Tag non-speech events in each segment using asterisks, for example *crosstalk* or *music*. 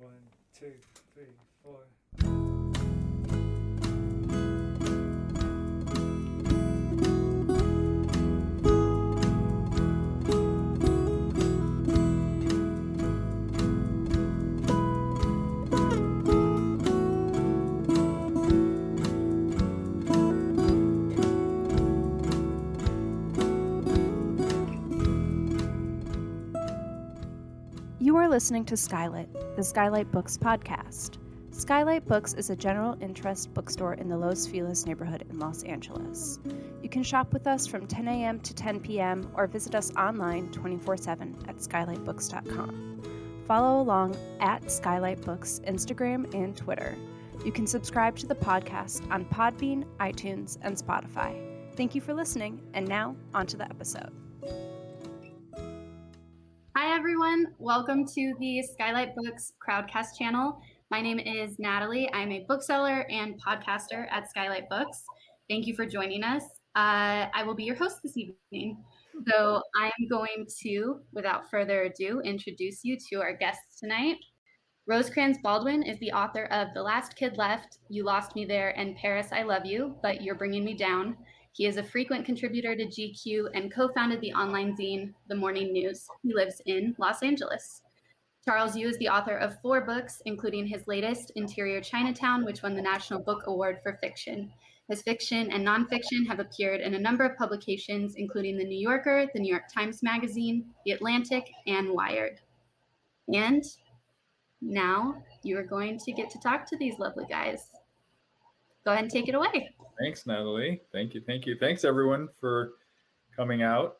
One, two, three, four. You are listening to Skylight, the Skylight Books podcast. Skylight Books is a general interest bookstore in the Los Feliz neighborhood in Los Angeles. You can shop with us from 10 a.m. to 10 p.m. or visit us online 24 7 at skylightbooks.com. Follow along at Skylight Books Instagram and Twitter. You can subscribe to the podcast on Podbean, iTunes, and Spotify. Thank you for listening, and now on to the episode. Hi, everyone. Welcome to the Skylight Books Crowdcast channel. My name is Natalie. I'm a bookseller and podcaster at Skylight Books. Thank you for joining us. Uh, I will be your host this evening. So, I am going to, without further ado, introduce you to our guests tonight. Rosecrans Baldwin is the author of The Last Kid Left, You Lost Me There, and Paris, I Love You, but You're Bringing Me Down. He is a frequent contributor to GQ and co founded the online zine, The Morning News. He lives in Los Angeles. Charles Yu is the author of four books, including his latest, Interior Chinatown, which won the National Book Award for Fiction. His fiction and nonfiction have appeared in a number of publications, including The New Yorker, The New York Times Magazine, The Atlantic, and Wired. And now you are going to get to talk to these lovely guys. Go ahead and take it away. Thanks, Natalie. Thank you. Thank you. Thanks, everyone, for coming out.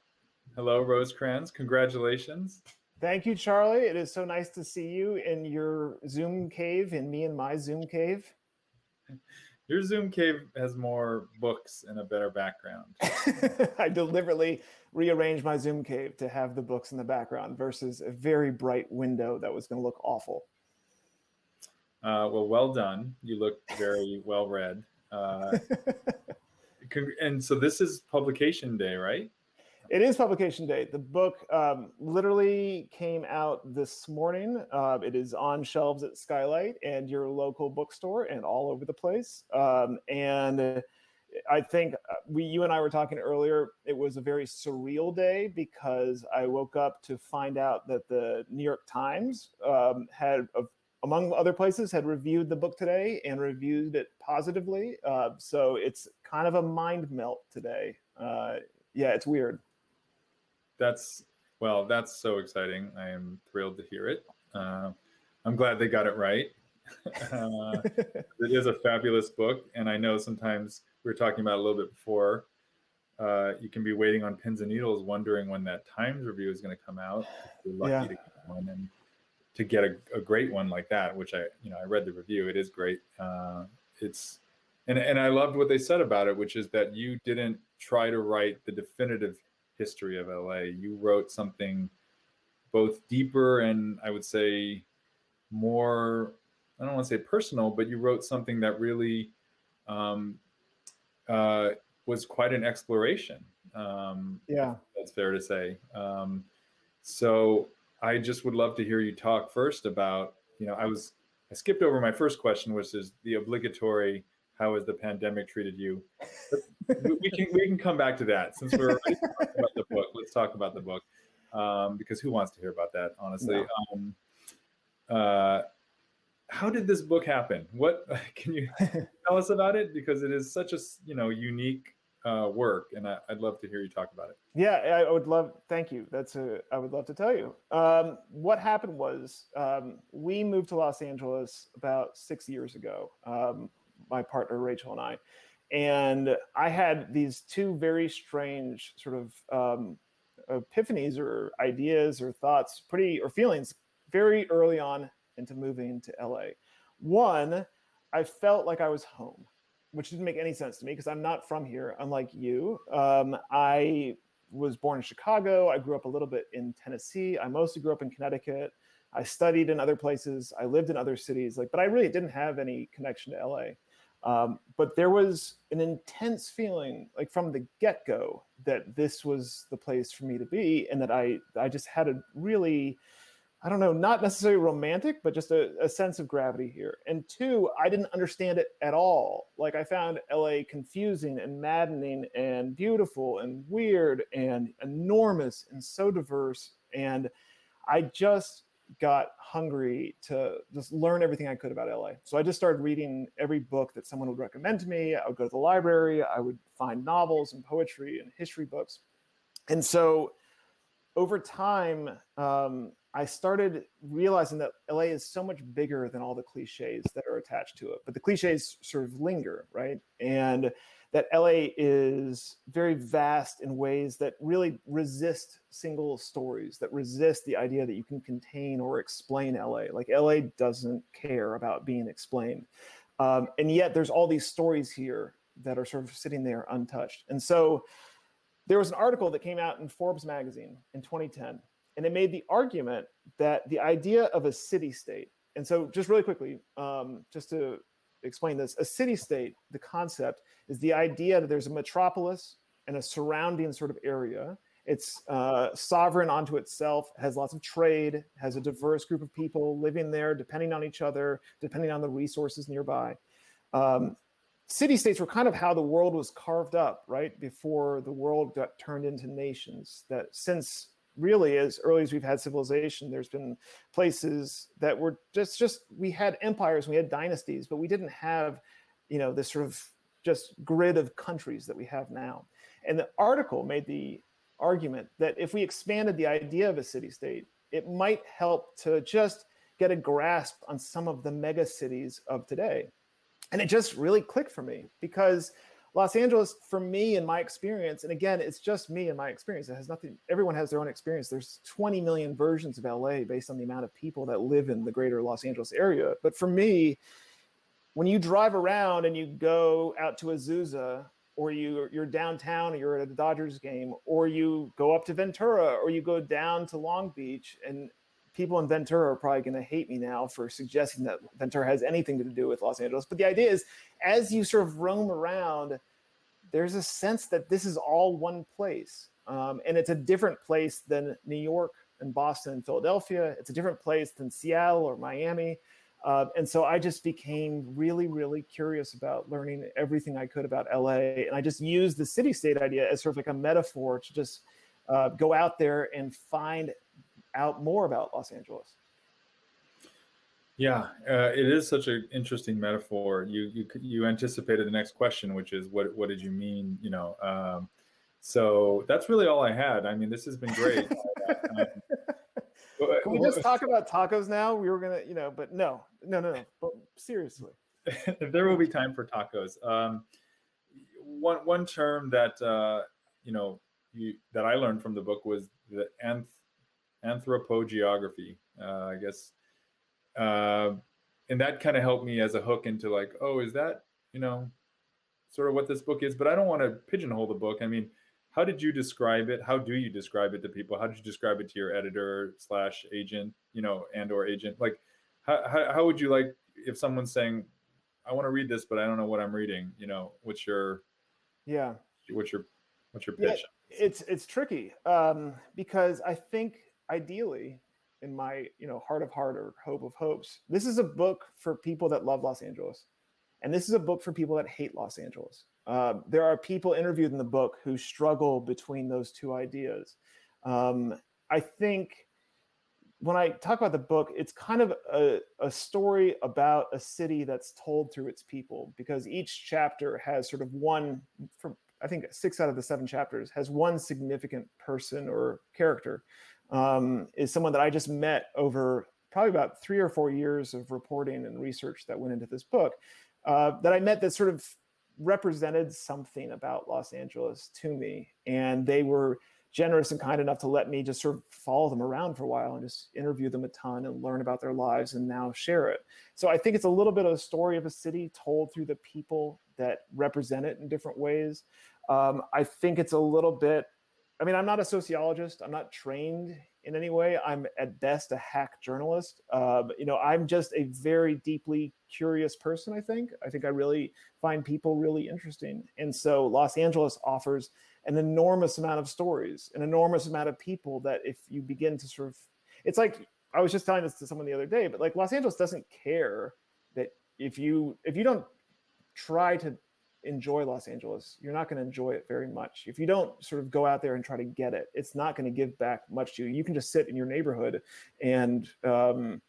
Hello, Rosecrans. Congratulations. Thank you, Charlie. It is so nice to see you in your Zoom cave and me in my Zoom cave. *laughs* Your Zoom cave has more books and a better background. *laughs* I deliberately rearranged my Zoom cave to have the books in the background versus a very bright window that was going to look awful. Uh, well, well done. You look very well read. Uh, *laughs* and so this is publication day, right? It is publication day. The book um, literally came out this morning. Uh, it is on shelves at Skylight and your local bookstore and all over the place. Um, and I think uh, we, you and I were talking earlier. It was a very surreal day because I woke up to find out that the New York Times um, had, among other places, had reviewed the book today and reviewed it positively. Uh, so it's kind of a mind melt today. Uh, yeah, it's weird that's well that's so exciting i am thrilled to hear it uh, i'm glad they got it right *laughs* uh, it is a fabulous book and i know sometimes we were talking about a little bit before uh, you can be waiting on pins and needles wondering when that times review is going to come out you're lucky yeah. to get one and to get a, a, great one like that which i you know i read the review it is great uh, it's and, and i loved what they said about it which is that you didn't try to write the definitive history of LA. You wrote something both deeper and I would say more, I don't want to say personal, but you wrote something that really um, uh, was quite an exploration. Um, yeah. That's fair to say. Um, so I just would love to hear you talk first about, you know, I was, I skipped over my first question, which is the obligatory how has the pandemic treated you? we can we can come back to that since we're already talking about the book. Let's talk about the book um, because who wants to hear about that? Honestly, no. um, uh, how did this book happen? What *laughs* can you *laughs* tell us about it? Because it is such a you know unique uh, work, and I, would love to hear you talk about it. Yeah, I would love. Thank you. That's a. I would love to tell you. Um, what happened was um, we moved to Los Angeles about six years ago. Um, my partner Rachel and I, and I had these two very strange sort of um, epiphanies or ideas or thoughts, pretty or feelings, very early on into moving to LA. One, I felt like I was home, which didn't make any sense to me because I'm not from here, unlike you. Um, I was born in Chicago. I grew up a little bit in Tennessee. I mostly grew up in Connecticut. I studied in other places. I lived in other cities, like, but I really didn't have any connection to LA. Um, but there was an intense feeling, like from the get go, that this was the place for me to be, and that I I just had a really I don't know, not necessarily romantic, but just a, a, sense of gravity here. And two, I didn't understand it at all. Like I found LA confusing and maddening and beautiful and weird and enormous and so diverse. And I just got hungry to just learn everything I could about LA. So I just started reading every book that someone would recommend to me. I would go to the library, I would find novels and poetry and history books. And so over time, um, I started realizing that LA is so much bigger than all the cliches that are attached to it. But the cliches sort of linger, right? And that LA is very vast in ways that really resist single stories, that resist the idea that you can contain or explain LA. Like LA doesn't care about being explained. Um, and yet there's all these stories here that are sort of sitting there untouched. And so there was an article that came out in Forbes magazine in 2010 and it made the argument that the idea of a city state, and so just really quickly, um, just to explain this, a city state, the concept is the idea that there's a metropolis and a surrounding sort of area. It's uh, sovereign onto itself, has lots of trade, has a diverse group of people living there, depending on each other, depending on the resources nearby. Um, city states were kind of how the world was carved up, right? Before the world got turned into nations. That since really as early as we've had civilization there's been places that were just just we had empires we had dynasties but we didn't have you know this sort of just grid of countries that we have now. And the article made the argument that if we expanded the idea of a city state it might help to just get a grasp on some of the mega cities of today. And it just really clicked for me because Los Angeles, for me and my experience, and again, it's just me and my experience. It has nothing, everyone has their own experience. There's 20 million versions of LA based on the amount of people that live in the greater Los Angeles area. But for me, when you drive around and you go out to Azusa, or you, you're downtown, or you're at a Dodgers game, or you go up to Ventura, or you go down to Long Beach, and people in Ventura are probably going to hate me now for suggesting that Ventura has anything to do with Los Angeles. But the idea is, as you sort of roam around, there's a sense that this is all one place. Um, and it's a different place than New York and Boston and Philadelphia. It's a different place than Seattle or Miami. Uh, and so I just became really, really curious about learning everything I could about LA. And I just used the city state idea as sort of like a metaphor to just uh, go out there and find out more about Los Angeles. Yeah, uh, it is such an interesting metaphor. You you you anticipated the next question, which is what what did you mean? You know, um, so that's really all I had. I mean, this has been great. *laughs* um, Can we just talk about tacos now? We were gonna, you know, but no, no, no, no. But seriously, *laughs* there will be time for tacos. Um, one one term that uh, you know you, that I learned from the book was the anth- anthropogeography. Uh, I guess uh, and that kind of helped me as a hook into like, oh, is that you know, sort of what this book is? But I don't want to pigeonhole the book. I mean, how did you describe it? How do you describe it to people? How did you describe it to your editor slash agent, you know, and or agent? Like, how, how, how would you like if someone's saying, I want to read this, but I don't know what I'm reading. You know, what's your yeah, what's your what's your pitch? Yeah, it's it's tricky um, because I think ideally in my you know heart of heart or hope of hopes this is a book for people that love los angeles. And this is a book for people that hate los angeles. Uh, there are people interviewed in the book who struggle between those two ideas. Um, i think when i talk about the book it's kind of a, a story about a city that's told through its people because each chapter has sort of one from i think six out of the seven chapters has one significant person or character um, is someone that I just met over probably about three or four years of reporting and research that went into this book. Uh, that I met that sort of represented something about Los Angeles to me, and they were generous and kind enough to let me just sort of follow them around for a while and just interview them a ton and learn about their lives and now share it. So I think it's a little bit of a story of a city told through the people that represent it in different ways. Um, I think it's a little bit I mean, I'm not a sociologist. I'm not trained in any way. I'm at best a hack journalist. Uh, you know, I'm just a very deeply curious person. I think. I think I really find people really interesting, and so Los Angeles offers an enormous amount of stories, an enormous amount of people that if you begin to sort of, it's like I was just telling this to someone the other day, but like Los Angeles doesn't care that if you if you don't try to enjoy Los Angeles, you're not going to enjoy it very much. If you don't sort of go out there and try to get it, it's not going to give back much to you. You can just sit in your neighborhood and um,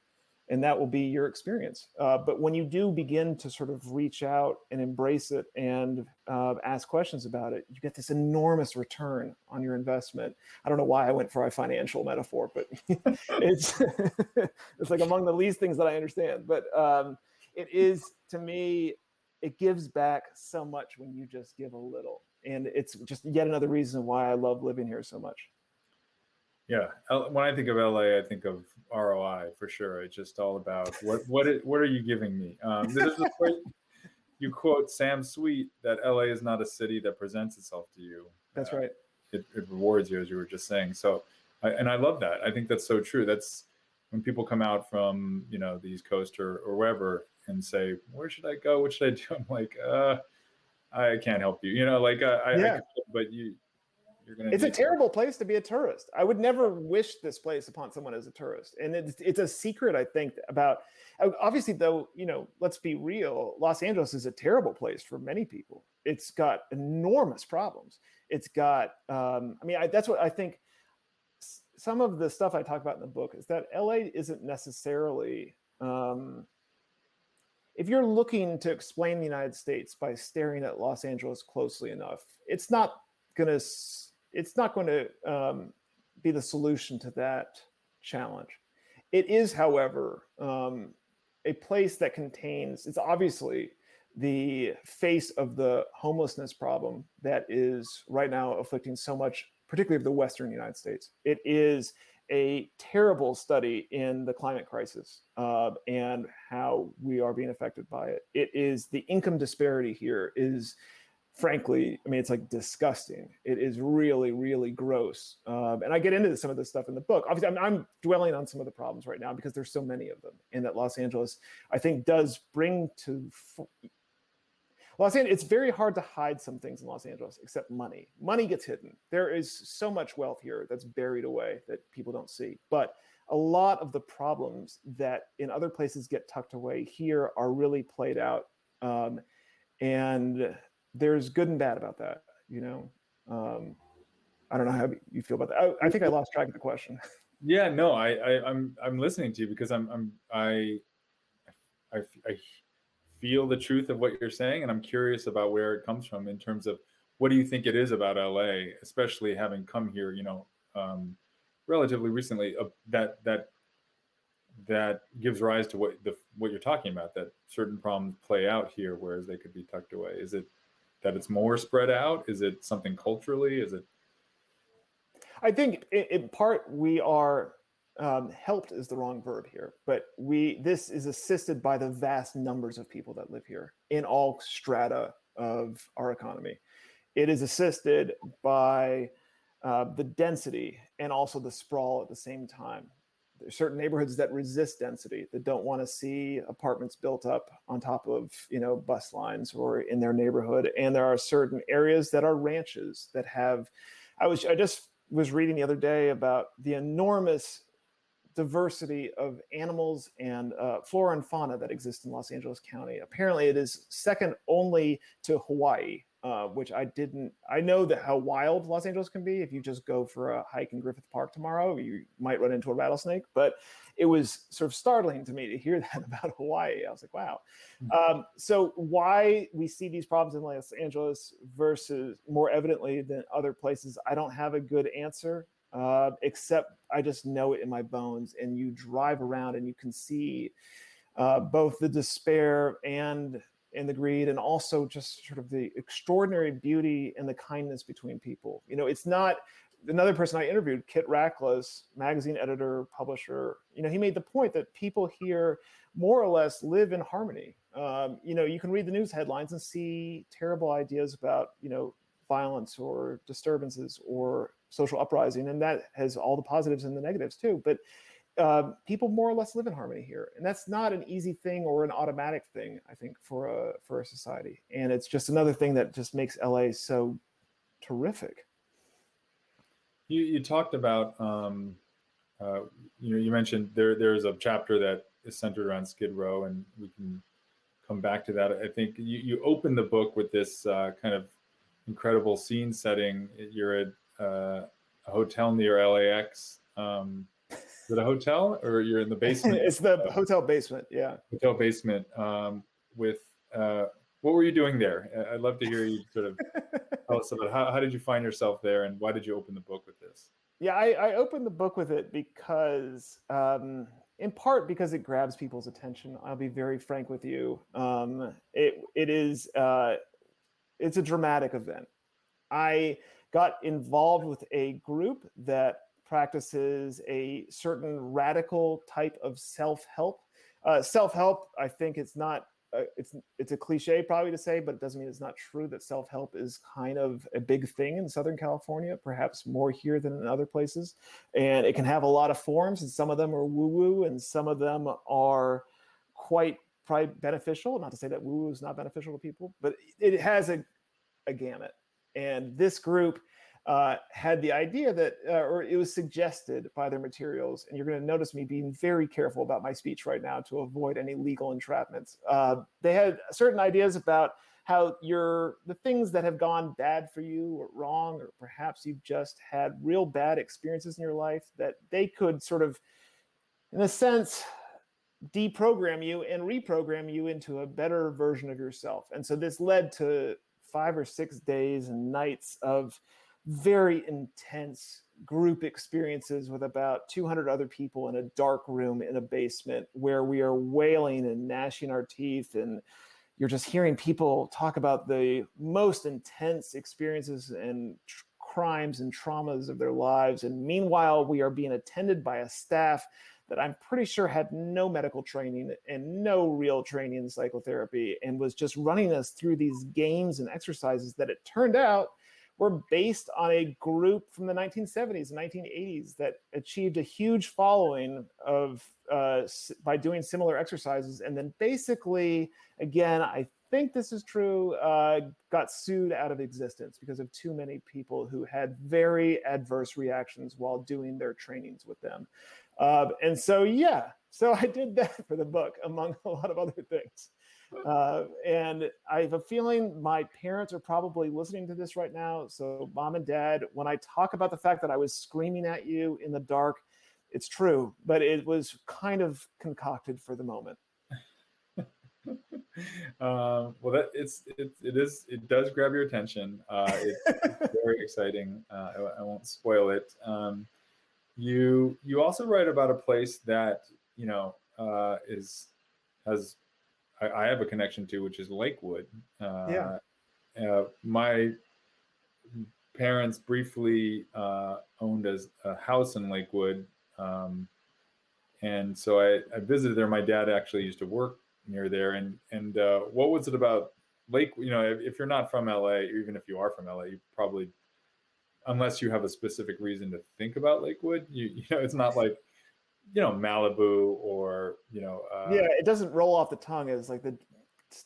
and that will be your experience. Uh, but when you do begin to sort of reach out and embrace it and uh, ask questions about it, you get this enormous return on your investment. I don't know why I went for a financial metaphor, but *laughs* it's *laughs* it's like among the least things that I understand. But um, it is to me, it gives back so much when you just give a little, and it's just yet another reason why I love living here so much. Yeah, when I think of LA, I think of ROI for sure. It's just all about what what it, what are you giving me? Um, this *laughs* is great, you quote Sam Sweet that LA is not a city that presents itself to you. That's uh, right. It, it rewards you, as you were just saying. So, I, and I love that. I think that's so true. That's when people come out from you know the East Coast or or wherever and say, "Where should I go? What should I do?" *laughs* I'm like, uh, I can't help you. You know, like uh, I, Yeah. I but you you're gonna. It's a terrible place to be a tourist. I would never wish this place upon someone as a tourist. And it's it's a secret, I think, about obviously though, you know, let's be real, Los Angeles is a terrible place for many people. It's got enormous problems. It's got um, I mean, I, that's what I think some of the stuff I talk about in the book is that LA isn't necessarily um, if you're looking to explain the United States by staring at Los Angeles closely enough, it's not to it's not going to um, be the solution to that challenge. It is, however, um, a place that contains. It's obviously the face of the homelessness problem that is right now afflicting so much, particularly of the Western United States. It is a terrible study in the climate crisis uh, and how we are being affected by it. It is the income disparity here is, frankly, I mean, it's like disgusting. It is really, really gross. Um, and I get into some of this stuff in the book. Obviously, I'm, I'm dwelling on some of the problems right now because there's so many of them, and that Los Angeles, I think, does bring to Los Angeles, it's very hard to hide some things in Los Angeles except money. Money gets hidden. There is so much wealth here that's buried away that people don't see. But a lot of the problems that in other places get tucked away here are really played out. Um, and there's good and bad about that, you know. Um, I don't know how you feel about that. I, I think I lost track of the question. *laughs* Yeah, no, I, I I'm I'm listening to you because I'm I'm I I, I feel the truth of what you're saying, and I'm curious about where it comes from in terms of what do you think it is about LA, especially having come here, you know, um, relatively recently, uh, that that that gives rise to what the what you're talking about. That certain problems play out here, whereas they could be tucked away. Is it that it's more spread out? Is it something culturally? Is it I think in, in part we are um, helped is the wrong verb here, but we this is assisted by the vast numbers of people that live here in all strata of our economy. It is assisted by uh, the density and also the sprawl at the same time. There's certain neighborhoods that resist density that don't want to see apartments built up on top of you know bus lines or in their neighborhood, and there are certain areas that are ranches that have. I was I just was reading the other day about the enormous diversity of animals and uh, flora and fauna that exist in Los Angeles County. Apparently, it is second only to Hawaii, uh, which I didn't. I know that how wild Los Angeles can be. If you just go for a hike in Griffith Park tomorrow, you might run into a rattlesnake. But it was sort of startling to me to hear *laughs* that about Hawaii. I was like, wow. Um, so why we see these problems in Los Angeles versus more evidently than other places, I don't have a good answer. Uh, except I just know it in my bones. And you drive around and you can see uh, both the despair and and the greed, and also just sort of the extraordinary beauty and the kindness between people. You know, it's not another person I interviewed, Kit Rachlis, magazine editor, publisher. You know, he made the point that people here more or less live in harmony. Um, you know, you can read the news headlines and see terrible ideas about you know violence or disturbances or social uprising, and that has all the positives and the negatives too. But uh, people more or less live in harmony here, and that's not an easy thing or an automatic thing. I think for a for a society, and it's just another thing that just makes LA so terrific. You, you talked about um, uh, you know, you mentioned there there's a chapter that is centered around Skid Row, and we can come back to that. I think you, you open the book with this uh, kind of incredible scene setting. You're at uh, a hotel near LAX. Um, is it a hotel or you're in the basement? *laughs* it's the hotel basement. Yeah. Hotel basement um, with, uh, what were you doing there? I'd love to hear you sort of *laughs* tell us about how, how did you find yourself there and why did you open the book with this? Yeah, I, I opened the book with it because, um, in part, because it grabs people's attention. I'll be very frank with you. Um, it it is uh, it's a dramatic event. I got involved with a group that practices a certain radical type of self-help. Uh, self-help, I think it's not uh, it's it's a cliche probably to say, but it doesn't mean it's not true that self-help is kind of a big thing in Southern California, perhaps more here than in other places. And it can have a lot of forms, and some of them are woo-woo, and some of them are quite beneficial. Not to say that woo-woo is not beneficial to people, but it has a, a gamut. And this group uh, had the idea that, uh, or it was suggested by their materials, and you're going to notice me being very careful about my speech right now to avoid any legal entrapments. Uh, they had certain ideas about how your the things that have gone bad for you or wrong, or perhaps you've just had real bad experiences in your life that they could sort of, in a sense, deprogram you and reprogram you into a better version of yourself. And so this led to five or six days and nights of very intense group experiences with about 200 other people in a dark room in a basement where we are wailing and gnashing our teeth. And you're just hearing people talk about the most intense experiences and tr- crimes and traumas of their lives. And meanwhile we are being attended by a staff that I'm pretty sure had no medical training and no real training in psychotherapy and was just running us through these games and exercises that it turned out were based on a group from the 1970s and 1980s that achieved a huge following of uh, by doing similar exercises. And then basically again i think this is true uh, got sued out of existence because of too many people who had very adverse reactions while doing their trainings with them uh, and so yeah so i did that for the book among a lot of other things uh, and I have a feeling my parents are probably listening to this right now. So, mom and dad, when I talk about the fact that I was screaming at you in the dark, it's true, but it was kind of concocted for the moment. Um, well, that it's it, it is it does grab your attention. Uh, it's, *laughs* it's very exciting. Uh, I, I, won't spoil it. Um, you you also write about a place that you know uh, is has I, I have a connection to, which is Lakewood. Uh, yeah. Uh, my parents briefly uh, owned a, a, house in Lakewood. Um, and so I, I, visited there. My dad actually used to work near there. And, and uh, what was it about Lake? You know, if, if, you're not from LA, even if you are from LA, you probably, unless you have a specific reason to think about Lakewood, you, you know, it's not like, you know Malibu or you know uh, yeah it doesn't roll off the tongue as like the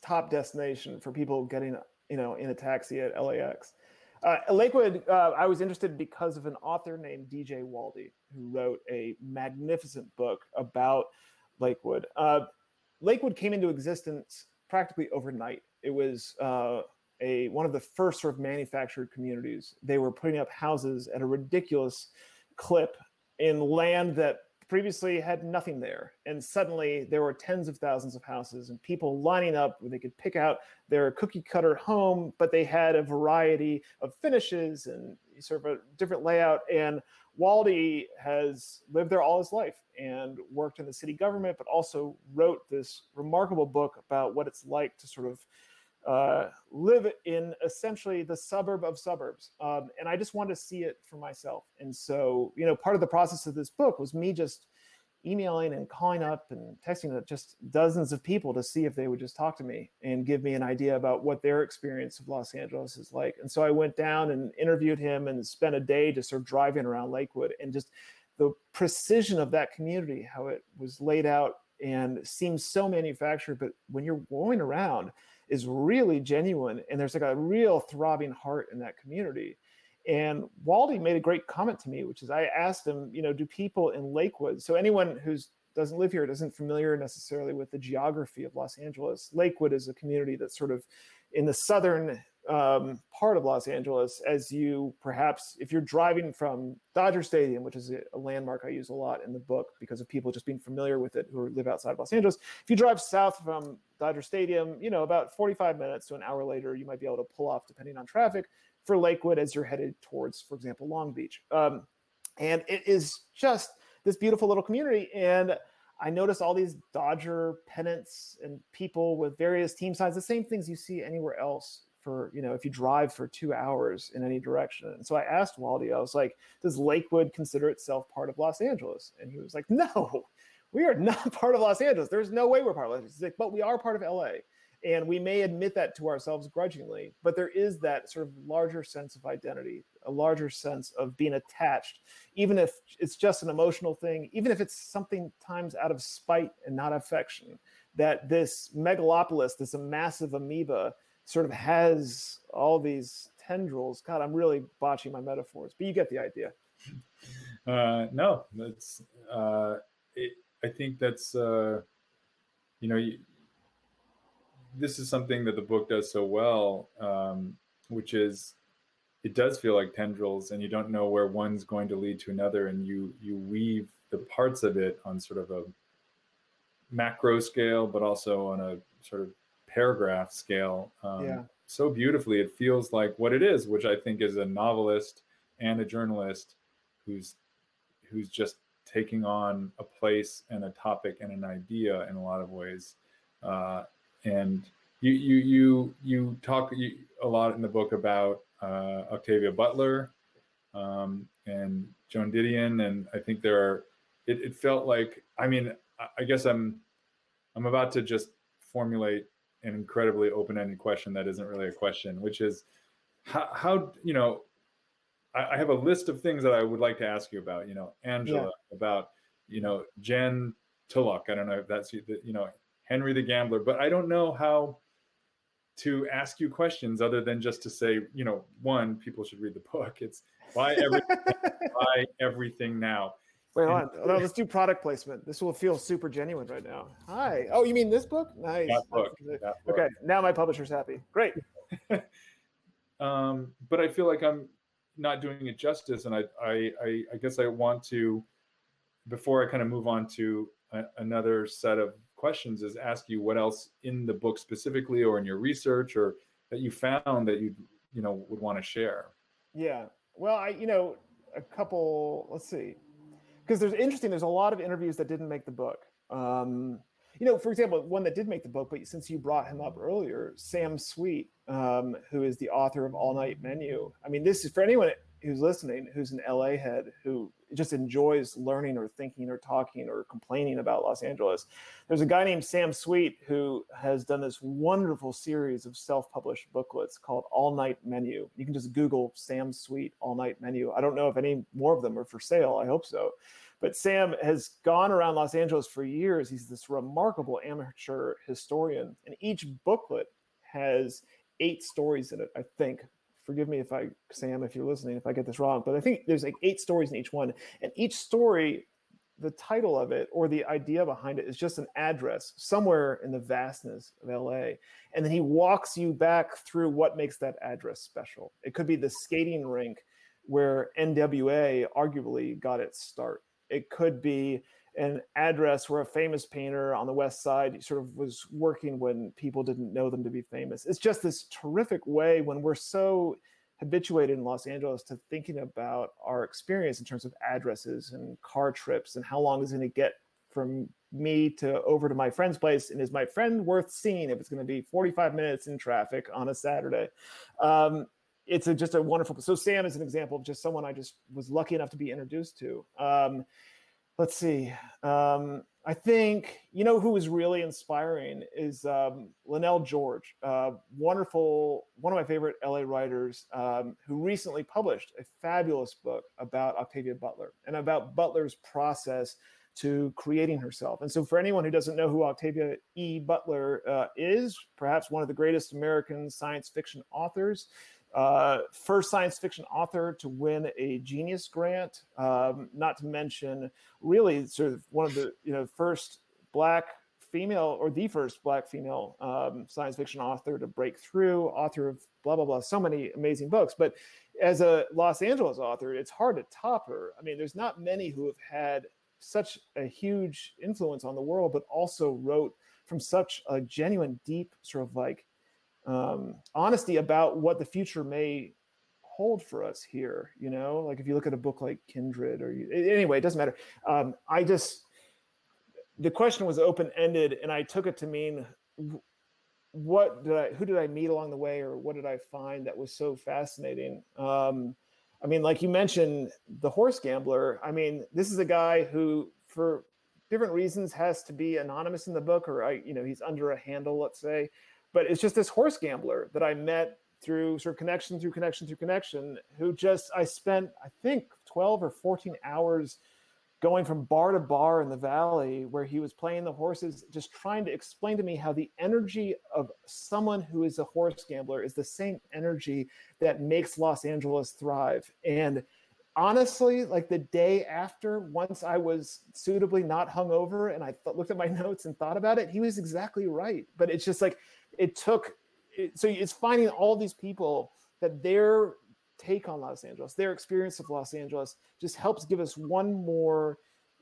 top destination for people getting you know in a taxi at LAX. Uh, Lakewood, uh, I was interested because of an author named DJ Waldie who wrote a magnificent book about Lakewood. Uh, Lakewood came into existence practically overnight. It was uh, a one of the first sort of manufactured communities. They were putting up houses at a ridiculous clip in land that previously had nothing there. And suddenly there were tens of thousands of houses and people lining up where they could pick out their cookie cutter home, but they had a variety of finishes and sort of a different layout. And Waldie has lived there all his life and worked in the city government, but also wrote this remarkable book about what it's like to sort of uh, live in essentially the suburb of suburbs. Um, and I just wanted to see it for myself. And so, you know, part of the process of this book was me just emailing and calling up and texting just dozens of people to see if they would just talk to me and give me an idea about what their experience of Los Angeles is like. And so I went down and interviewed him and spent a day just sort of driving around Lakewood and just the precision of that community, how it was laid out and seems so manufactured. But when you're going around, is really genuine and there's like a real throbbing heart in that community And Waldie made a great comment to me, which is I asked him, you know, do people in Lakewood, so anyone who's doesn't live here isn't familiar necessarily with the geography of Los Angeles. Lakewood is a community that's sort of in the southern um, part of Los Angeles. As you perhaps, if you're driving from Dodger Stadium, which is a landmark I use a lot in the book because of people just being familiar with it who live outside of Los Angeles. If you drive south from Dodger Stadium, you know, about 45 minutes to an hour later, you might be able to pull off depending on traffic for Lakewood as you're headed towards, for example, Long Beach. Um, and it is just this beautiful little community. And I notice all these Dodger pennants and people with various team signs, the same things you see anywhere else for, you know, if you drive for two hours in any direction. And so I asked Waldie, I was like, does Lakewood consider itself part of Los Angeles? And he was like, no, we are not *laughs* part of Los Angeles. There's no way we're part of Los Angeles. He's like, but we are part of LA. And we may admit that to ourselves grudgingly, but there is that sort of larger sense of identity, a larger sense of being attached, even if it's just an emotional thing, even if it's something times out of spite and not affection, that this megalopolis, this massive amoeba, sort of has all these tendrils. God, I'm really botching my metaphors, but you get the idea. *laughs* Uh, no, that's, uh, it, I think that's, uh, you know, you, this is something that the book does so well, um, which is it does feel like tendrils, and you don't know where one's going to lead to another, and you you weave the parts of it on sort of a macro scale, but also on a sort of paragraph scale. Um, Yeah. So beautifully, it feels like what it is, which I think is a novelist and a journalist who's who's just taking on a place and a topic and an idea in a lot of ways. Uh, and you you you you talk a lot in the book about uh, Octavia Butler um, and Joan Didion, and I think there are. It, it felt like I mean I, guess I'm I'm about to just formulate an incredibly open-ended question that isn't really a question, which is how, how you know I, I have a list of things that I would like to ask you about. You know, Angela, about you know Jen Tulloch. I don't know if that's you you know Henry the Gambler, but I don't know how to ask you questions other than just to say, you know, one, people should read the book. It's buy everything, *laughs* buy everything now. Wait, hold on. No, let's do product placement. This will feel super genuine right now. Hi. Oh, you mean this book? Nice. That book. that book. Okay, now my publisher's happy. Great. *laughs* um, but I feel like I'm not doing it justice, and I, I, I, I guess I want to, before I kind of move on to a, another set of questions, is ask you what else in the book specifically, or in your research, or that you found that you, you know, would want to share. Yeah. Well, I, you know, a couple. Let's see, because there's interesting. There's a lot of interviews that didn't make the book. Um, you know, for example, one that did make the book, but since you brought him up earlier, Sam Sweet, um, who is the author of All Night Menu. I mean, this is for anyone who's listening, who's an LA head, who just enjoys learning or thinking or talking or complaining about Los Angeles. There's a guy named Sam Sweet who has done this wonderful series of self-published booklets called All Night Menu. You can just Google Sam Sweet All Night Menu. I don't know if any more of them are for sale. I hope so. But Sam has gone around Los Angeles for years. He's this remarkable amateur historian, and each booklet has eight stories in it, I think. Forgive me if I, Sam, if you're listening, if I get this wrong, but I think there's like eight stories in each one. And each story, the title of it or the idea behind it is just an address somewhere in the vastness of LA. And then he walks you back through what makes that address special. It could be the skating rink where NWA arguably got its start. It could be an address where a famous painter on the west side sort of was working when people didn't know them to be famous. It's just this terrific way when we're so habituated in Los Angeles to thinking about our experience in terms of addresses and car trips and how long is it going to get from me to over to my friend's place and is my friend worth seeing if it's going to be 45 minutes in traffic on a Saturday. Um, it's a, just a wonderful. So Sam is an example of just someone I just was lucky enough to be introduced to. Um, let's see. Um, I think you know who is really inspiring is um, Lynell George, uh, wonderful, one of my favorite LA writers, um, who recently published a fabulous book about Octavia Butler and about Butler's process to creating herself. And so, for anyone who doesn't know who Octavia E. Butler uh, is, perhaps one of the greatest American science fiction authors. Uh, first science fiction author to win a Genius Grant. Um, not to mention, really, sort of one of the you know first black female or the first black female um, science fiction author to break through, author of blah blah blah, so many amazing books. But as a Los Angeles author, it's hard to top her. I mean, there's not many who have had such a huge influence on the world, but also wrote from such a genuine, deep sort of like um, honesty about what the future may hold for us here. You know, like if you look at a book like Kindred, or you, anyway, it doesn't matter. Um, I just the question was open ended, and I took it to mean what did I who did I meet along the way, or what did I find that was so fascinating. Um, I mean, like you mentioned, the horse gambler. I mean, this is a guy who, for different reasons, has to be anonymous in the book, or I, you know, he's under a handle, let's say. But it's just this horse gambler that I met through sort of connection through connection through connection, who just I spent, I think, twelve or fourteen hours going from bar to bar in the valley where he was playing the horses, just trying to explain to me how the energy of someone who is a horse gambler is the same energy that makes Los Angeles thrive. And honestly, like the day after, once I was suitably not hungover and I th- looked at my *laughs* notes and thought about it, he was exactly right. But it's just like it took. So it's finding all these people that they're take on Los Angeles, their experience of Los Angeles just helps give us one more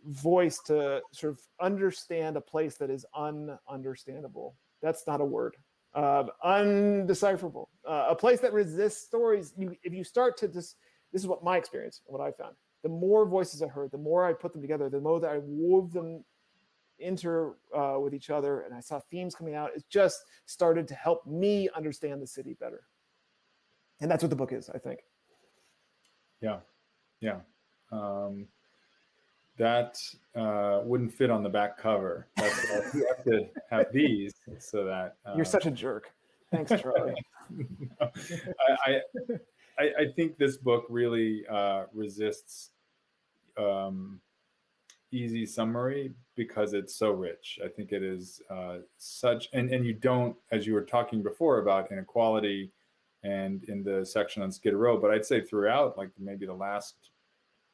voice to sort of understand a place that is ununderstandable. That's not a word. Uh, undecipherable. Uh, a place that resists stories. You, if you start to just, this is what my experience, what I found. The more voices I heard, the more I put them together, the more that I wove them inter uh, with each other, and I saw themes coming out. It just started to help me understand the city better. And that's what the book is i think. Yeah yeah. Um, that uh, wouldn't fit on the back cover. That's you have to have these so that uh, you're such a jerk. Thanks *laughs* charlie. No, I, I, I think this book really uh, resists um, easy summary because it's so rich i think it is uh, such and, and you don't as you were talking before about inequality and in the section on Skid Row. But I'd say throughout, like maybe the last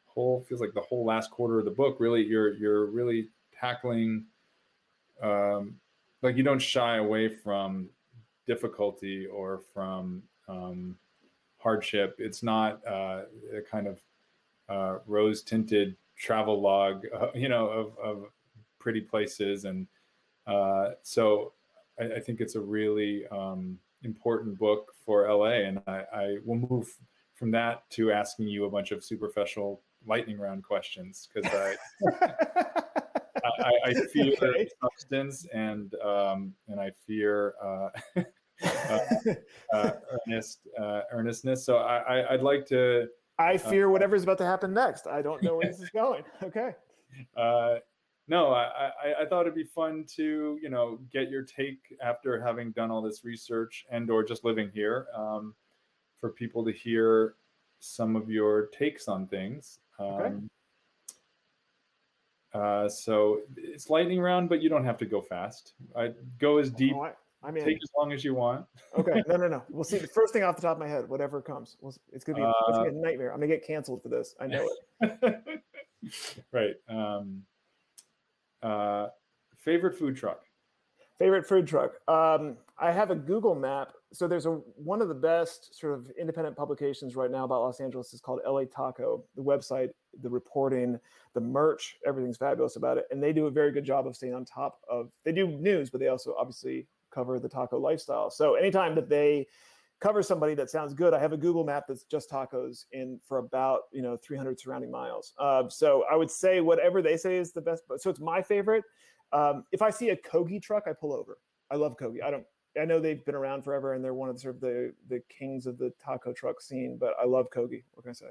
whole feels like the whole last quarter of the book, really you're you're really tackling um, like you don't shy away from difficulty or from um, hardship. It's not uh, a kind of uh, rose tinted travel log, *laughs* uh, you know, of, of pretty places. And uh, so I, I, think it's a really um, important book for LA, and I, I will move from that to asking you a bunch of superficial lightning round questions because *laughs* I, I, I fear okay. substance and um, and I fear uh, *laughs* uh, uh, earnest uh, earnestness. So I, I would like to. I uh, fear whatever's about to happen next. I don't know where this is going. *laughs* Okay. *laughs* Uh, no, I, I, I, thought it'd be fun to, you know, get your take after having done all this research and or just living here um, for people to hear some of your takes on things. Um, okay. Uh, so it's lightning round, but you don't have to go fast. I go as deep. I, mean, take as long as you want. okay, no, no, no. *laughs* We'll see. The first thing off the top of my head, whatever comes, we'll, it's gonna be, uh, it's gonna be a nightmare. I'm gonna get canceled for this. I know it. *laughs* right. Um, uh, favorite food truck. Favorite food truck. Um, I have a Google map. So there's a one of the best sort of independent publications right now about Los Angeles is called LA Taco. The website, the reporting, the merch, everything's fabulous about it, and they do a very good job of staying on top of. They do news, but they also obviously cover the taco lifestyle. So anytime that they cover somebody that sounds good. I have a Google map that's just tacos in for about you know 300 surrounding miles. Uh, so I would say whatever they say is the best. So it's my favorite. Um, if I see a Kogi truck, I pull over. I love Kogi. I don't. I know they've been around forever and they're one of the, sort of the the kings of the taco truck scene. But I love Kogi. What can I say?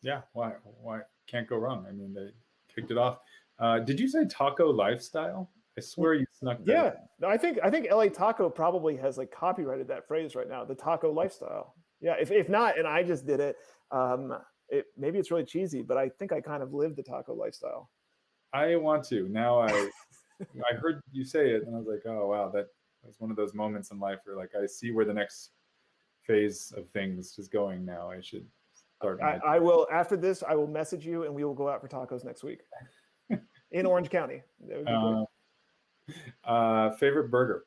Yeah, why why can't go wrong? I mean, they kicked it off. Uh, did you say taco lifestyle? I swear you snuck that. Yeah, no, I think I think LA Taco probably has like copyrighted that phrase right now, the taco lifestyle. Yeah, if if not, and I just did it, um, it maybe it's really cheesy, but I think I kind of live the taco lifestyle. I want to now. I *laughs* I heard you say it, and I was like, oh wow, that was one of those moments in life where like I see where the next phase of things is going now. I should start. I, I will after this. I will message you, and we will go out for tacos next week *laughs* in Orange County. That would be uh, uh, favorite burger.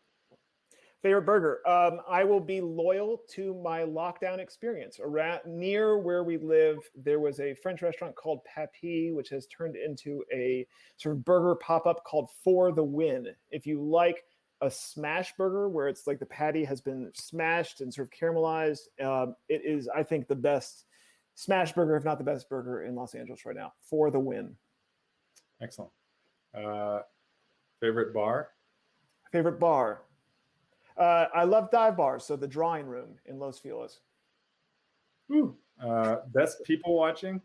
Favorite burger. Um, I will be loyal to my lockdown experience. Around near where we live, there was a French restaurant called Papilles, which has turned into a sort of burger pop up called For the Win. If you like a smash burger where it's like the patty has been smashed and sort of caramelized, um, it is, I think, the best smash burger, if not the best burger in Los Angeles right now. For the Win. Excellent. Uh, favorite bar. Favorite bar. Uh, I love dive bars, so the drawing room in Los Feliz. Uh, best people watching.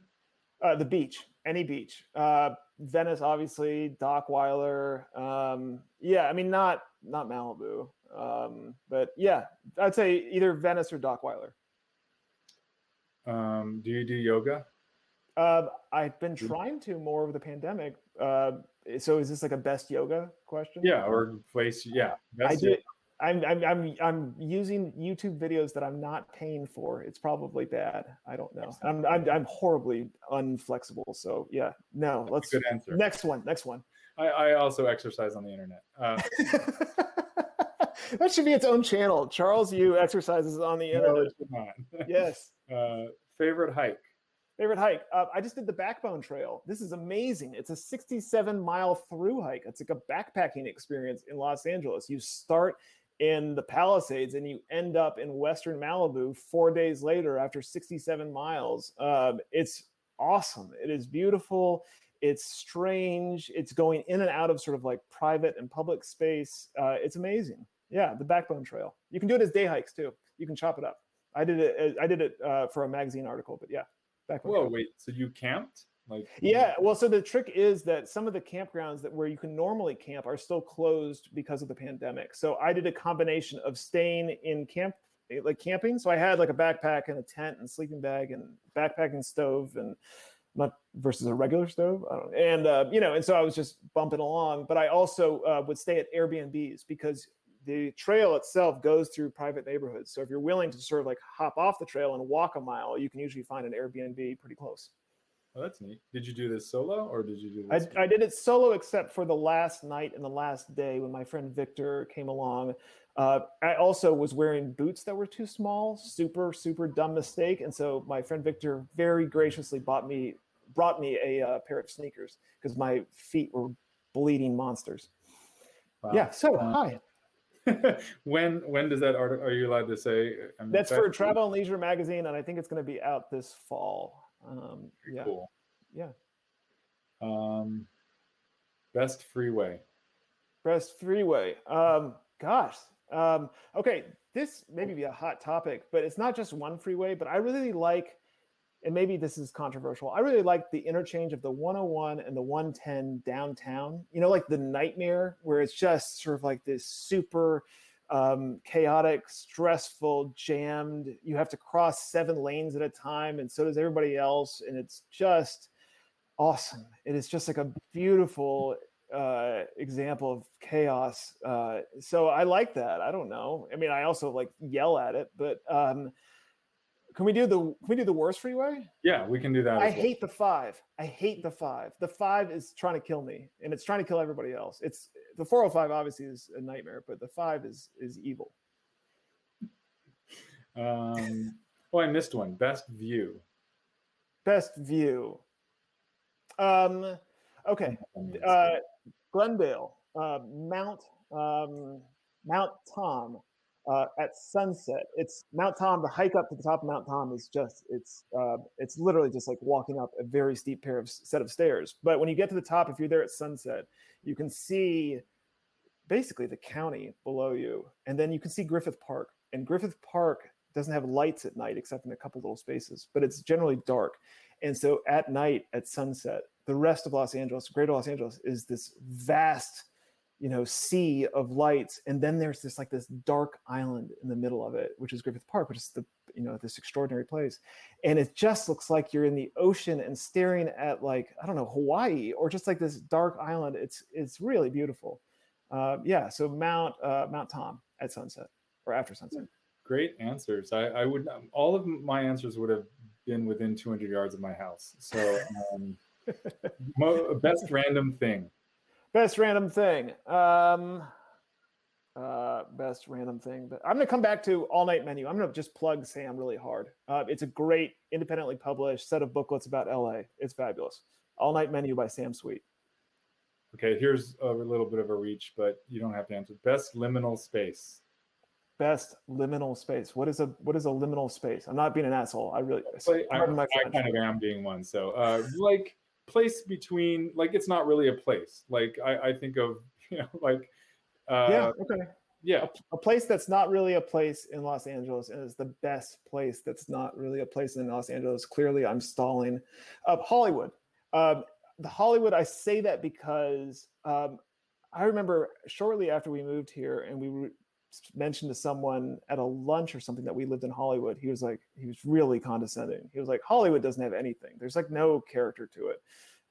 Uh, the beach, any beach. Uh, Venice, obviously. Dockweiler. Um, yeah, I mean not not Malibu, um, but yeah, I'd say either Venice or Dockweiler. Um, do you do yoga? Uh, I've been trying to more over the pandemic. Uh, so is this like a best yoga question? Yeah, or place. Yeah, I did. I'm, I'm I'm I'm using YouTube videos that I'm not paying for. It's probably bad. I don't know. I'm I'm, I'm horribly unflexible. So yeah, no. Let's Good answer. next one. Next one. I, I also exercise on the internet. Uh, *laughs* that should be its own channel. Charles you exercises on the no, internet. not. *laughs* Yes. Uh, favorite hike. Favorite hike? Uh, I just did the Backbone Trail. This is amazing. It's a 67 mile through hike. It's like a backpacking experience in Los Angeles. You start in the Palisades and you end up in Western Malibu four days later after 67 miles. Um, it's awesome. It is beautiful. It's strange. It's going in and out of sort of like private and public space. Uh, it's amazing. Yeah, the Backbone Trail. You can do it as day hikes too. You can chop it up. I did it. I did it uh, for a magazine article, but yeah, Backbone Whoa, wait. So you camped? Like Yeah, well, so the trick is that some of the campgrounds that where you can normally camp are still closed because of the pandemic. So I did a combination of staying in camp, eh, like camping. So I had like a backpack and a tent and sleeping bag and backpack and stove and not versus a regular stove. I don't know. And uh, you know, and so I was just bumping along. But I also uh, would stay at Airbnbs because the trail itself goes through private neighborhoods. So if you're willing to sort of like hop off the trail and walk a mile, you can usually find an Airbnb pretty close. Oh, that's neat. Did you do this solo or did you do I, this? I did it solo except for the last night and the last day when my friend Victor came along. Uh, I also was wearing boots that were too small, super, super dumb mistake. And so my friend Victor very graciously bought me, brought me a uh, pair of sneakers because my feet were bleeding monsters. Wow. Yeah. So Uh, hi, *laughs* when when does that article? Are you allowed to say? I mean, that's for Travel and Leisure magazine, and I think it's going to be out this fall. Um, yeah. Cool. Yeah. Um, best freeway. Best freeway. Um, gosh. Um, okay, this maybe be a hot topic, but it's not just one freeway. But I really like, and maybe this is controversial. I really like the interchange of the 101 and the 110 downtown. You know, like the nightmare where it's just sort of like this super um, chaotic, stressful, jammed. You have to cross seven lanes at a time, and so does everybody else, and it's just awesome. It is just like a beautiful uh example of chaos uh so i like that i don't know i mean i also like yell at it but um can we do the can we do the worst freeway Yeah, we can do that. i well. hate the five i hate the five the five is trying to kill me and it's trying to kill everybody else it's the 405 obviously is a nightmare but the five is is evil Um, *laughs* oh, I missed one. Best view. best view um okay *laughs* uh, Glendale, uh, Mount um, Mount Tom uh, at sunset. It's Mount Tom. The hike up to the top of Mount Tom is just it's uh, it's literally just like walking up a very steep pair of set of stairs. But when you get to the top, if you're there at sunset, you can see basically the county below you, and then you can see Griffith Park. And Griffith Park doesn't have lights at night except in a couple little spaces, but it's generally dark. And so at night at sunset, the rest of Los Angeles, Greater Los Angeles, is this vast, you know, sea of lights. And then there's this like this dark island in the middle of it, which is Griffith Park, which is the you know this extraordinary place. And it just looks like you're in the ocean and staring at like I don't know Hawaii or just like this dark island. It's it's really beautiful. Uh, yeah. So Mount uh, Mount Tom at sunset or after sunset. great answers. I, I would all of my answers would have been within 200 yards of my house. So, um, *laughs* mo- best random thing. Best random thing. Um, uh, best random thing. But I'm going to come back to All Night Menu. I'm going to just plug Sam really hard. Uh, it's a great independently published set of booklets about LA. It's fabulous. All Night Menu by Sam Sweet. Okay, here's a little bit of a reach, but you don't have to answer. Best liminal space. Best liminal space. What is a what is a liminal space? I'm not being an asshole. I really. I, my I kind of am being one. So, uh, like place between, like it's not really a place. Like I, I think of, *laughs* you know, like, uh, yeah. Okay. yeah, a place that's not really a place in Los Angeles and is the best place that's not really a place in Los Angeles. Clearly, I'm stalling. Uh, Hollywood. Um, the Hollywood, I say that because um, I remember shortly after we moved here and we re- mentioned to someone at a lunch or something that we lived in Hollywood. He was like, he was really condescending. He was like, Hollywood doesn't have anything. There's like no character to it.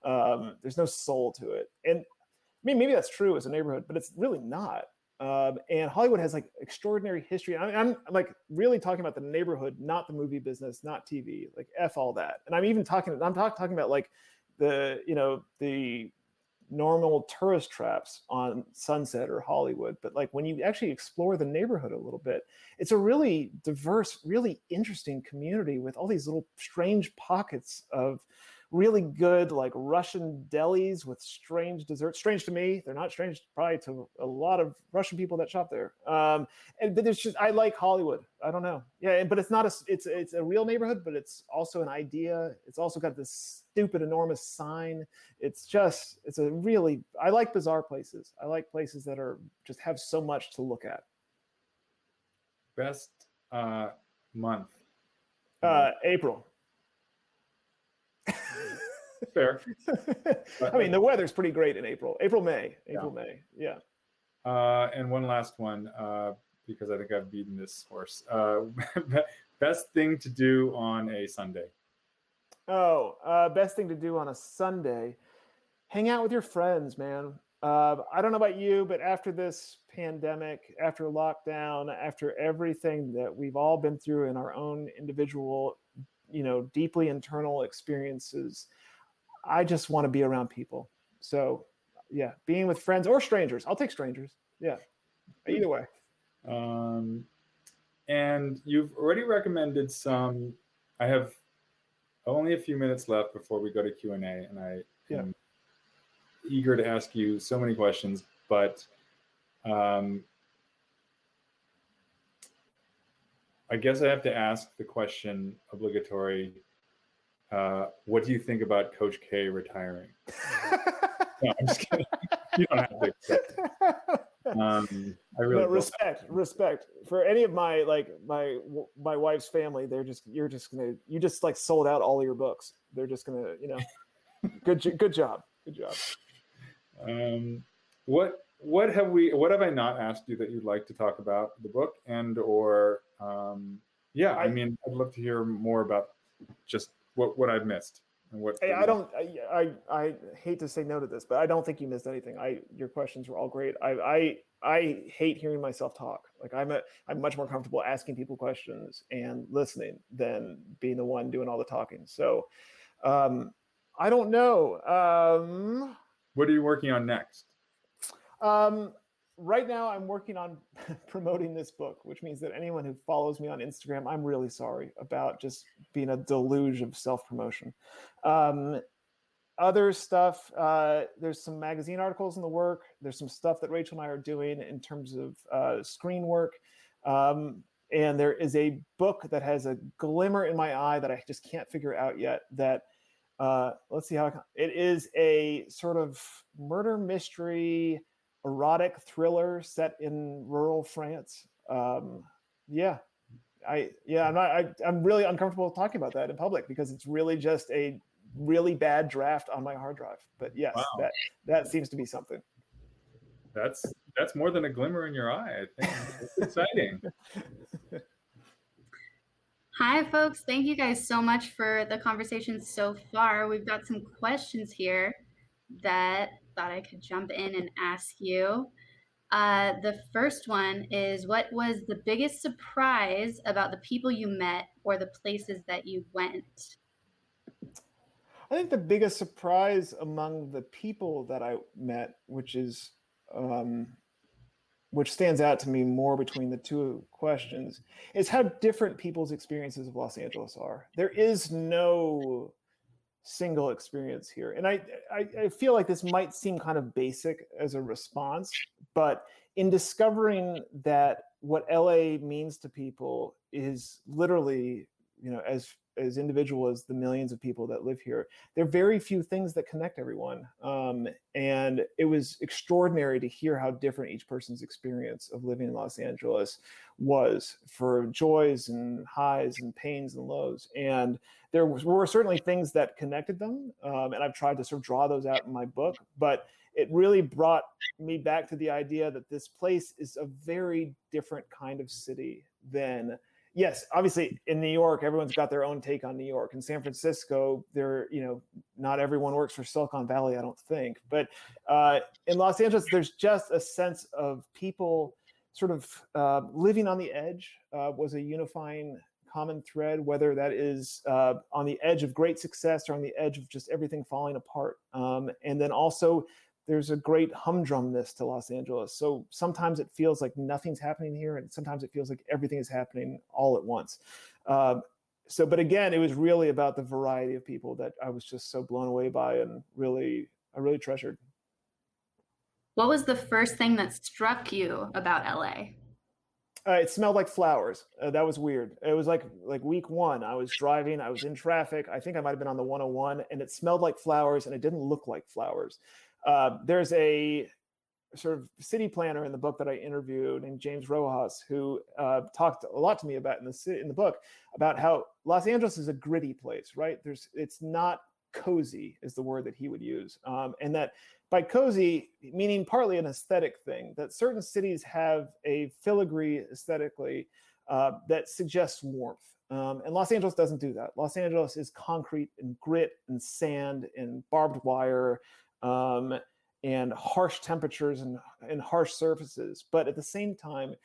Um, there's no soul to it. And I mean, maybe that's true as a neighborhood, but it's really not. Um, and Hollywood has like extraordinary history. I, I'm, I'm like really talking about the neighborhood, not the movie business, not TV. Like f all that. And I'm even talking. I'm talk, talking about like the you know the normal tourist traps on Sunset or Hollywood. But like when you actually explore the neighborhood a little bit, it's a really diverse, really interesting community with all these little strange pockets of really good like Russian delis with strange desserts. Strange to me, they're not strange probably to a lot of Russian people that shop there. Um, and but it's just I like Hollywood. I don't know. Yeah, but it's not a it's it's a real neighborhood, but it's also an idea. It's also got this stupid enormous sign. It's just it's a really I like bizarre places. I like places that are just have so much to look at. best uh, month. Uh, April. *laughs* Fair. *laughs* I mean, the weather's pretty great in April. April, May. April, May. Yeah. Uh, and one last one, uh, because I think I've beaten this horse. Uh, *laughs* best thing to do on a Sunday. Oh, uh, best thing to do on a Sunday, hang out with your friends, man. Uh, I don't know about you, but after this pandemic, after lockdown, after everything that we've all been through in our own individual, you know, deeply internal experiences, I just want to be around people. So, yeah, being with friends or strangers. I'll take strangers. Yeah, either way. Um, and you've already recommended some. I have only a few minutes left before we go to Q and A, and I Yeah. am eager to ask you so many questions. But um, I guess I have to ask the question obligatory. Uh, what do you think about Coach K retiring? *laughs* No, I'm just kidding. you don't have to. accept it. Um, I really but respect respect for any of my like my my wife's family they're just you're just gonna you just like sold out all your books they're just gonna you know good good job good job Um, what what have we what have I not asked you that you'd like to talk about the book and or um, yeah I, I- mean I'd love to hear more about just what what I've missed and what Hey, I don't. I, I I hate to say no to this, but I don't think you missed anything. I your questions were all great. I I I hate hearing myself talk. Like I'm a I'm much more comfortable asking people questions and listening than being the one doing all the talking. So, um, I don't know. Um, what are you working on next um, right now, I'm working on *laughs* promoting this book, which means that anyone who follows me on Instagram, I'm really sorry about just being a deluge of self promotion. Um, other stuff, uh, there's some magazine articles in the work. There's some stuff that Rachel and I are doing in terms of uh, screen work. Um, and there is a book that has a glimmer in my eye that I just can't figure out yet. That uh, let's see how it is a sort of murder mystery erotic thriller set in rural France. Um, yeah, I yeah, I'm not. I, I'm really uncomfortable talking about that in public because it's really just a really bad draft on my hard drive. But yes, Wow. that that seems to be something. that's that's more than a glimmer in your eye I think it's exciting *laughs* Hi, folks. Thank you guys so much for the conversation so far. We've got some questions here that thought I could jump in and ask you. Uh, the first one is what was the biggest surprise about the people you met or the places that you went? I think the biggest surprise among the people that I met, which is um, which stands out to me more between the two questions, is how different people's experiences of Los Angeles are. There is no single experience here, and I, I, I feel like this might seem kind of basic as a response, but in discovering that what LA means to people is literally, you know, as as individual as the millions of people that live here. There are very few things that connect everyone. Um, and it was extraordinary to hear how different each person's experience of living in Los Angeles was for joys and highs and pains and lows. And there were certainly things that connected them. Um, and I've tried to sort of draw those out in my book. But it really brought me back to the idea that this place is a very different kind of city than yes, obviously in New York, everyone's got their own take on New York. In San Francisco, there, you know, not everyone works for Silicon Valley, I don't think. But uh, in Los Angeles, there's just a sense of people sort of uh, living on the edge uh, was a unifying common thread, whether that is uh, on the edge of great success or on the edge of just everything falling apart. Um, and then also there's a great humdrumness to Los Angeles. So sometimes it feels like nothing's happening here, and sometimes it feels like everything is happening all at once. Um, so, but again, it was really about the variety of people that I was just so blown away by, and really, I really treasured. What was the first thing that struck you about LA? Uh, it smelled like flowers. Uh, that was weird. It was like like week one. I was driving. I was in traffic. I think I might have been on the 101, and it smelled like flowers, and it didn't look like flowers. Uh, there's a sort of city planner in the book that I interviewed named James Rojas, who uh, talked a lot to me about in the in the book about how Los Angeles is a gritty place, right? There's it's not cozy is the word that he would use, um, and that by cozy meaning partly an aesthetic thing that certain cities have a filigree aesthetically uh, that suggests warmth. Um, and Los Angeles doesn't do that. Los Angeles is concrete and grit and sand and barbed wire um, and harsh temperatures and, and harsh surfaces. But at the same time,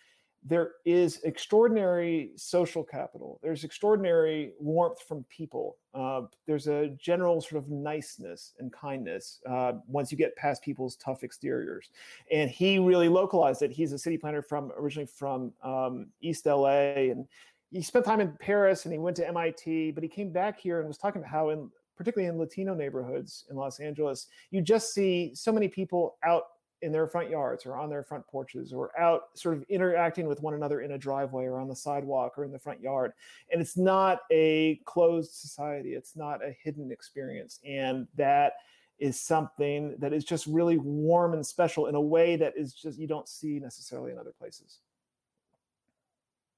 there is extraordinary social capital. There's extraordinary warmth from people. Uh, there's a general sort of niceness and kindness uh, once you get past people's tough exteriors. And he really localized it. He's a city planner from originally from um, East LA, and he spent time in Paris and he went to MIT. But he came back here and was talking about how in particularly in Latino neighborhoods in Los Angeles, you just see so many people out in their front yards or on their front porches or out sort of interacting with one another in a driveway or on the sidewalk or in the front yard. And it's not a closed society, it's not a hidden experience. And that is something that is just really warm and special in a way that is just you don't see necessarily in other places.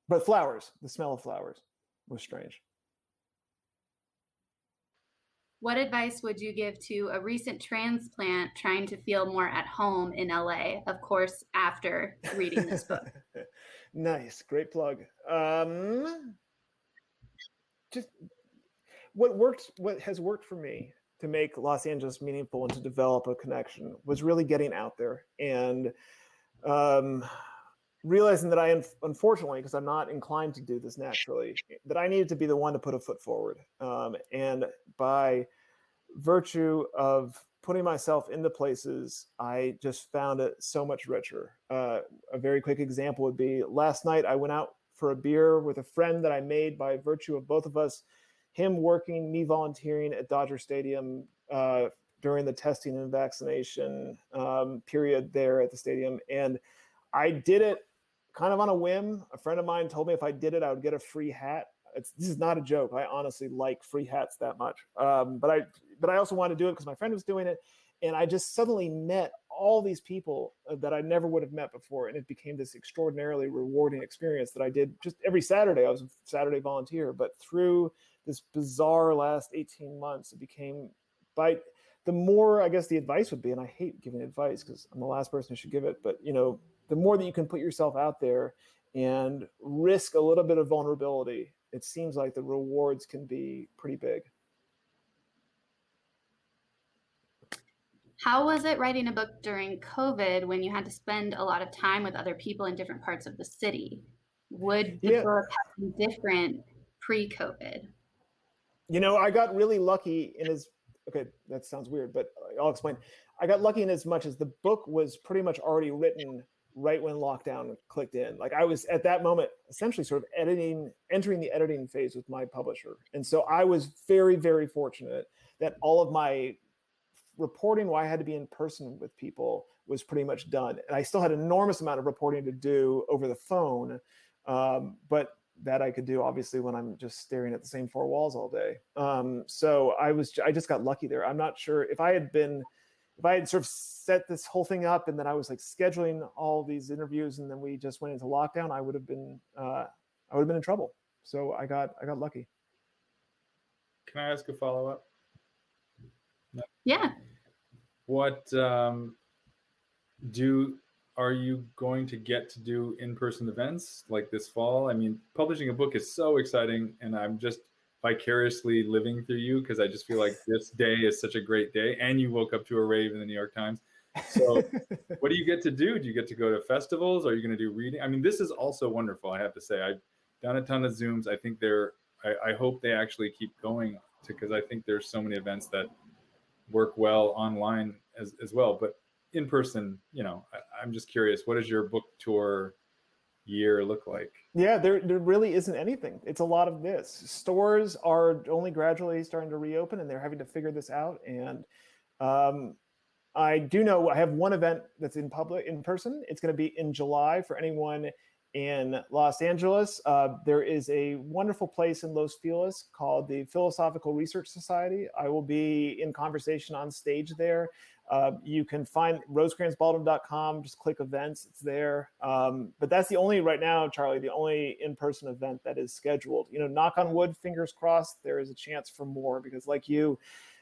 But flowers, the smell of flowers was strange. What advice would you give to a recent transplant trying to feel more at home in LA? Of course, after reading this book. *laughs* nice, great plug. Um, just what worked, what has worked for me to make Los Angeles meaningful and to develop a connection was really getting out there and um, realizing that I, unfortunately, because I'm not inclined to do this naturally, that I needed to be the one to put a foot forward. Um, and by virtue of putting myself in the places, I just found it so much richer. Uh, a very quick example would be last night I went out for a beer with a friend that I made by virtue of both of us, him working, me volunteering at Dodger Stadium uh, during the testing and vaccination um, period there at the stadium. And I did it kind of on a whim. A friend of mine told me if I did it, I would get a free hat. It's, this is not a joke. I honestly like free hats that much. Um, but I but I also wanted to do it because my friend was doing it. And I just suddenly met all these people uh, that I never would have met before. And it became this extraordinarily rewarding experience that I did just every Saturday. I was a Saturday volunteer, but through this bizarre last 18 months, it became by the more I guess the advice would be, and I hate giving advice because I'm the last person who should give it, but you know, the more that you can put yourself out there and risk a little bit of vulnerability, it seems like the rewards can be pretty big. How was it writing a book during COVID when you had to spend a lot of time with other people in different parts of the city? Would the Yeah. book have been different pre-COVID? You know, I got really lucky in as okay, that sounds weird, but I'll explain. I got lucky in as much as the book was pretty much already written right when lockdown clicked in. Like I was at that moment essentially sort of editing, entering the editing phase with my publisher. And so I was very, very fortunate that all of my reporting why I had to be in person with people was pretty much done. And I still had an enormous amount of reporting to do over the phone. Um, but that I could do obviously when I'm just staring at the same four walls all day. Um, so I was I just got lucky there. I'm not sure if I had been if I had sort of set this whole thing up and then I was like scheduling all these interviews and then we just went into lockdown, I would have been uh, I would have been in trouble. So I got I got lucky. Can I ask a follow up? Yeah. What um, do are you going to get to do in person events like this fall? I mean, publishing a book is so exciting, and I'm just vicariously living through you because I just feel like *laughs* this day is such a great day, and you woke up to a rave in the New York Times. So, *laughs* what do you get to do? Do you get to go to festivals? Are you going to do reading? I mean, this is also wonderful. I have to say, I've done a ton of Zooms. I think they're. I, I hope they actually keep going because I think there's so many events that work well online as, as well. But in person, you know, I, I'm just curious, What is your book tour year look like? Yeah, there there really isn't anything. It's a lot of this. Stores are only gradually starting to reopen, and they're having to figure this out. And um, I do know I have one event that's in public in person. It's going to be in July for anyone in Los Angeles. Uh, there is a wonderful place in Los Feliz called the Philosophical Research Society. I will be in conversation on stage there. Uh, you can find rosecransbaldwin.com, just click events, it's there. Um, but that's the only, right now, Charlie, the only in person event that is scheduled. You know, knock on wood, fingers crossed, there is a chance for more because, like you,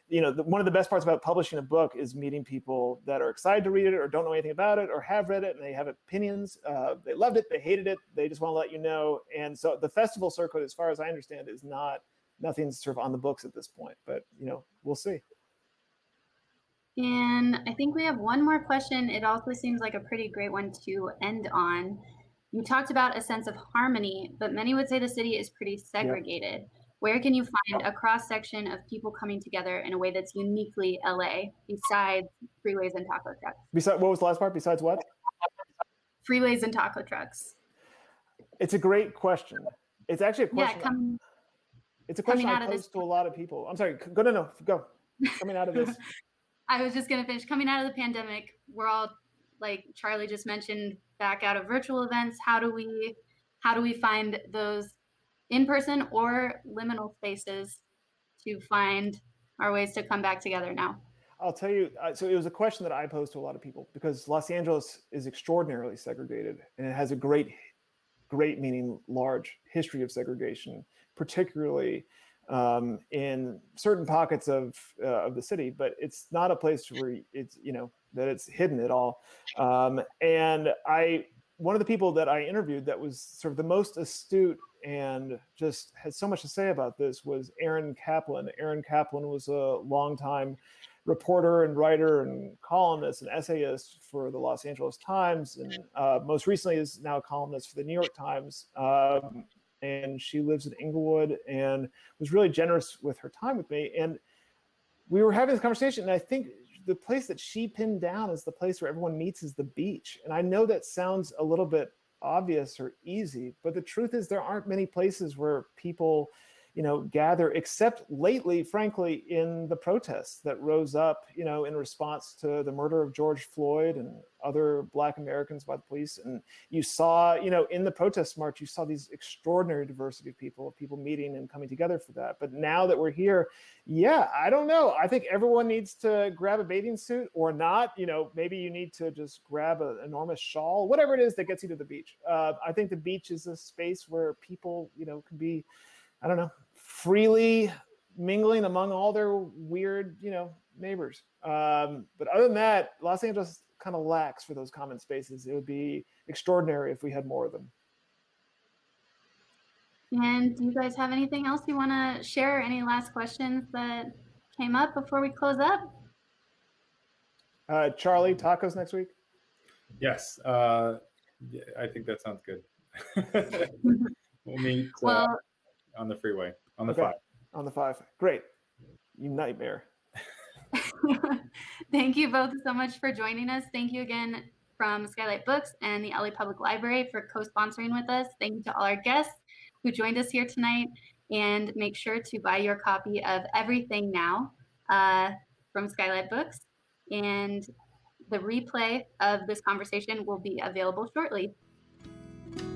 you know, the, one of the best parts about publishing a book is meeting people that are excited to read it or don't know anything about it or have read it and they have opinions. Uh, they loved it, they hated it, they just want to let you know. And so the festival circuit, as far as I understand, is not nothing's sort of on the books at this point. But you know, we'll see. And I think we have one more question. It also seems like a pretty great one to end on. You talked about a sense of harmony, but many would say the city is pretty segregated. Where can you find a cross section of people coming together in a way that's uniquely LA besides freeways and taco trucks? Besides, what was the last part? Besides what? Freeways and taco trucks. It's a great question. It's actually a question. Yeah, come, it's a question I pose to a lot of people. I'm sorry. Go no no go. Coming out of this. *laughs* I was just going to finish coming out of the pandemic. We're all like Charlie just mentioned back out of virtual events. How do we how do we find those in person or liminal spaces to find our ways to come back together now? I'll tell you. Uh, so it was a question that I posed to a lot of people because Los Angeles is extraordinarily segregated, and it has a great, great meaning large history of segregation, particularly um, in certain pockets of uh, of the city. But it's not a place where it's you know that it's hidden at all. Um, and I, one of the people that I interviewed that was sort of the most astute and just had so much to say about this was Erin Kaplan. Erin Kaplan was a longtime reporter and writer and columnist and essayist for the Los Angeles Times, and uh, most recently is now a columnist for the New York Times. Um, and she lives in Inglewood and was really generous with her time with me. And we were having this conversation, and I think the place that she pinned down is the place where everyone meets is the beach. And I know that sounds a little bit obvious or easy, but the truth is there aren't many places where people you know, gather, except lately, frankly, in the protests that rose up, you know, in response to the murder of George Floyd and other Black Americans by the police. And you saw, you know, in the protest march, you saw these extraordinary diversity of people, of people meeting and coming together for that. But now that we're here, yeah, I don't know. I think everyone needs to grab a bathing suit or not. You know, maybe you need to just grab an enormous shawl, whatever it is that gets you to the beach. Uh, I think the beach is a space where people, you know, can be. I don't know, freely mingling among all their weird, you know, neighbors. Um, but other than that, Los Angeles kind of lacks for those common spaces. It would be extraordinary if we had more of them. And do you guys have anything else you want to share? Any last questions that came up before we close up? Uh, Charlie, tacos next week. Yes, uh, yeah, I think that sounds good. *laughs* *laughs* we'll meet uh, Well, on the freeway on the Okay. five. on the five. Great. You nightmare. *laughs* Thank you both so much for joining us. Thank you again from Skylight Books and the LA Public Library for co sponsoring with us. Thank you to all our guests who joined us here tonight. And make sure to buy your copy of Everything Now uh, from Skylight Books. And the replay of this conversation will be available shortly.